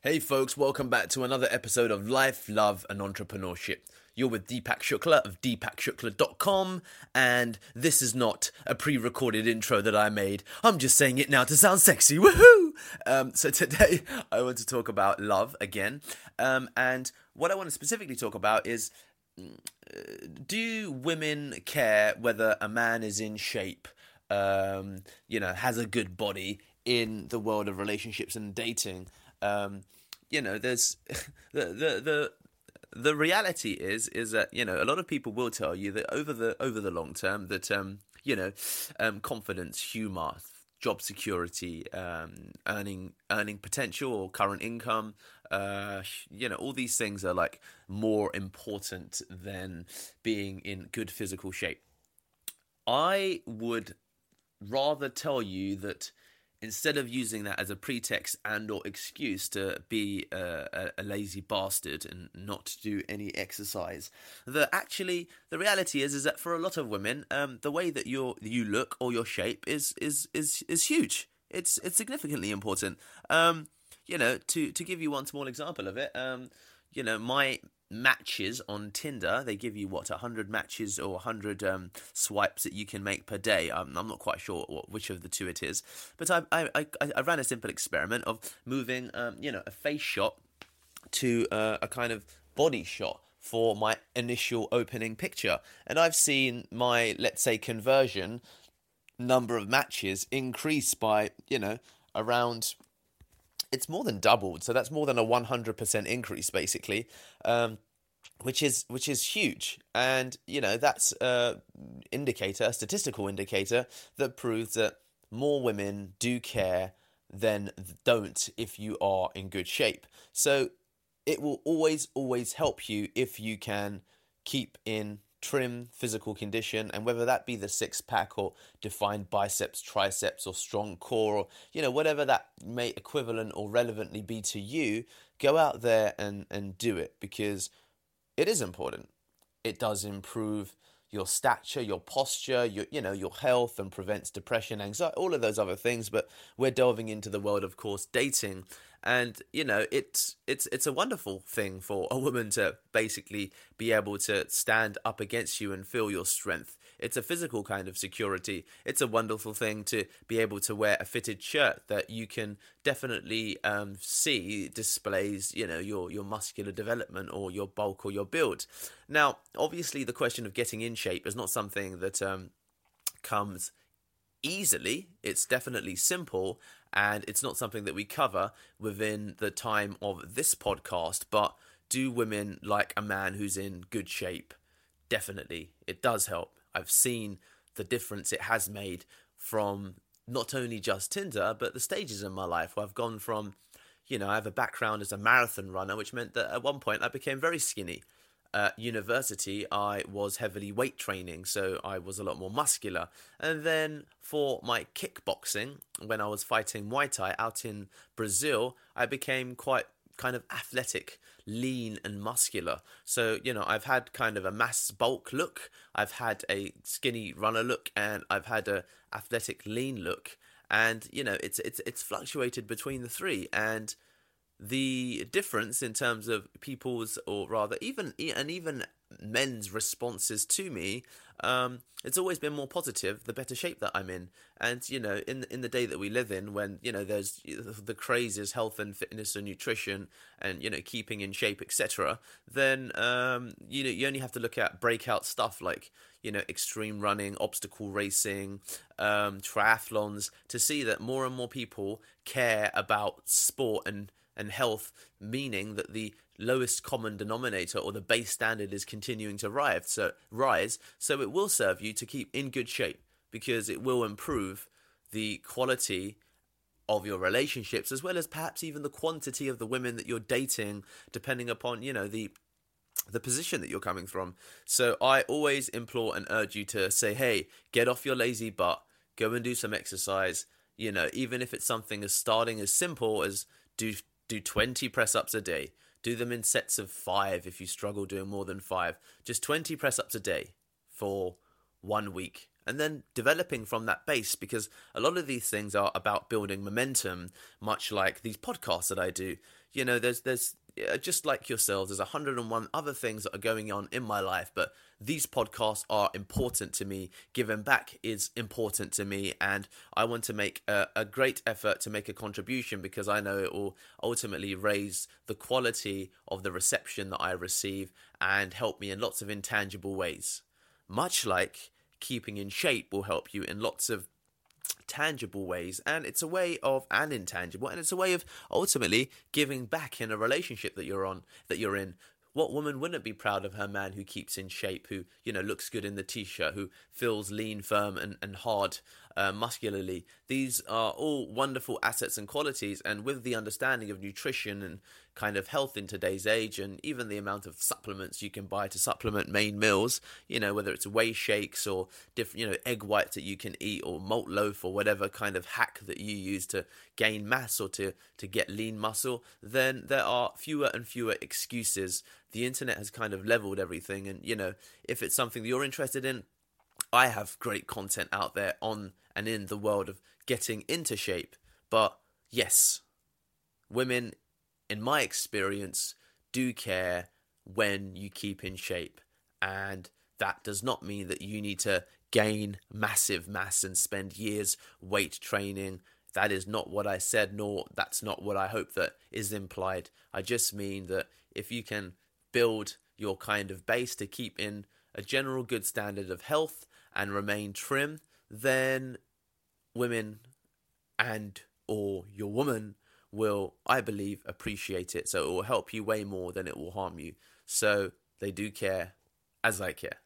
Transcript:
Hey folks, welcome back to another episode of Life, Love and Entrepreneurship. You're with Deepak Shukla of deepakshukla.com and this is not a pre-recorded intro that I made. I'm just saying it now to sound sexy. Woohoo! Um, so today I want to talk about love again. Um, and what I want to specifically talk about is mm, do women care whether a man is in shape, um, you know, has a good body in the world of relationships and dating? Um, you know, there's the the the the reality is is that you know a lot of people will tell you that over the over the long term that um you know um confidence humor job security um earning earning potential or current income uh you know all these things are like more important than being in good physical shape. I would rather tell you that instead of using that as a pretext and or excuse to be a, a, lazy bastard and not do any exercise that actually the reality is is that for a lot of women um, the way that you you look or your shape is is is is huge. It's it's significantly important. Um, you know to to give you one small example of it um, you know my matches on Tinder. They give you what hundred matches or hundred um, swipes that you can make per day. I'm, I'm not quite sure what, which of the two it is, but I I, I, I ran a simple experiment of moving um, you know a face shot to uh, a kind of body shot for my initial opening picture, and I've seen my let's say conversion number of matches increase by you know around it's more than doubled. So that's more than a 100% increase, basically. Um, which is which is huge, and you know that's a indicator, a statistical indicator that proves that more women do care than don't if you are in good shape. So it will always always help you if you can keep in trim physical condition and whether that be the six pack or defined biceps triceps or strong core or you know whatever that may equivalent or relevantly be to you go out there and and do it because it is important. It does improve your stature your posture your you know your health and prevents depression anxiety all of those other things but we're delving into the world of course dating and you know it's it's it's a wonderful thing for a woman to basically be able to stand up against you and feel your strength. It's a physical kind of security. It's a wonderful thing to be able to wear a fitted shirt that you can definitely um, see displays you know your your muscular development or your bulk or your build. Now obviously the question of getting in shape is not something that um, comes easily. It's definitely simple and it's not something that we cover within the time of this podcast. But do women like a man who's in good shape? Definitely. It does help. I've seen the difference it has made from not only just Tinder, but the stages in my life where I've gone from, you know, I have a background as a marathon runner, which meant that at one point I became very skinny university, I was heavily weight training, so I was a lot more muscular. And then for my kickboxing, when I was fighting Muay Thai out in Brazil, I became quite kind of athletic, lean, and muscular. So, you know, I've had kind of a mass bulk look, I've had a skinny runner look, and I've had a athletic, lean look. And, you know, it's it's it's fluctuated between the three. And the difference in terms of people's, or rather, even and even men's responses to me, um, it's always been more positive the better shape that I'm in. And you know, in in the day that we live in, when you know there's the craze is health and fitness and nutrition, and you know keeping in shape, etc. Then um, you know you only have to look at breakout stuff like you know extreme running, obstacle racing, um, triathlons to see that more and more people care about sport and and health, meaning that the lowest common denominator or the base standard is continuing to rise. So rise. So it will serve you to keep in good shape because it will improve the quality of your relationships as well as perhaps even the quantity of the women that you're dating depending upon you know the the position that you're coming from so i always implore and urge you to say hey get off your lazy butt go and do some exercise you know even if it's something as starting as simple as do do 20 press ups a day. Do them in sets of five if you struggle doing more than five. Just 20 press ups a day for one week and then developing from that base because a lot of these things are about building momentum, much like these podcasts that I do. You know, there's there's Uh, just like yourselves, there's 101 other things that are going on in my life, but these podcasts are important to me. Giving back is important to me, and I want to make a, a great effort to make a contribution because I know it will ultimately raise the quality of the reception that I receive and help me in lots of intangible ways. Much like keeping in shape will help you in lots of tangible ways and it's a way of and intangible and it's a way of ultimately giving back in a relationship that you're on that you're in. What woman wouldn't be proud of her man who keeps in shape, who, you know, looks good in the t shirt, who feels lean, firm, and, and hard uh, muscularly? These are all wonderful assets and qualities. And with the understanding of nutrition and kind of health in today's age, and even the amount of supplements you can buy to supplement main meals, you know, whether it's whey shakes or different, you know, egg whites that you can eat or malt loaf or whatever kind of hack that you use to gain mass or to, to get lean muscle, then there are fewer and fewer excuses the internet has kind of leveled everything. And, you know, if it's something that you're interested in, I have great content out there on and in the world of getting into shape. But yes, women, in my experience, do care when you keep in shape. And that does not mean that you need to gain massive mass and spend years weight training. That is not what I said, nor that's not what I hope that is implied. I just mean that if you can build your kind of base to keep in a general good standard of health and remain trim, then women and or your woman will, I believe, appreciate it. So it will help you way more than it will harm you. So they do care as I care.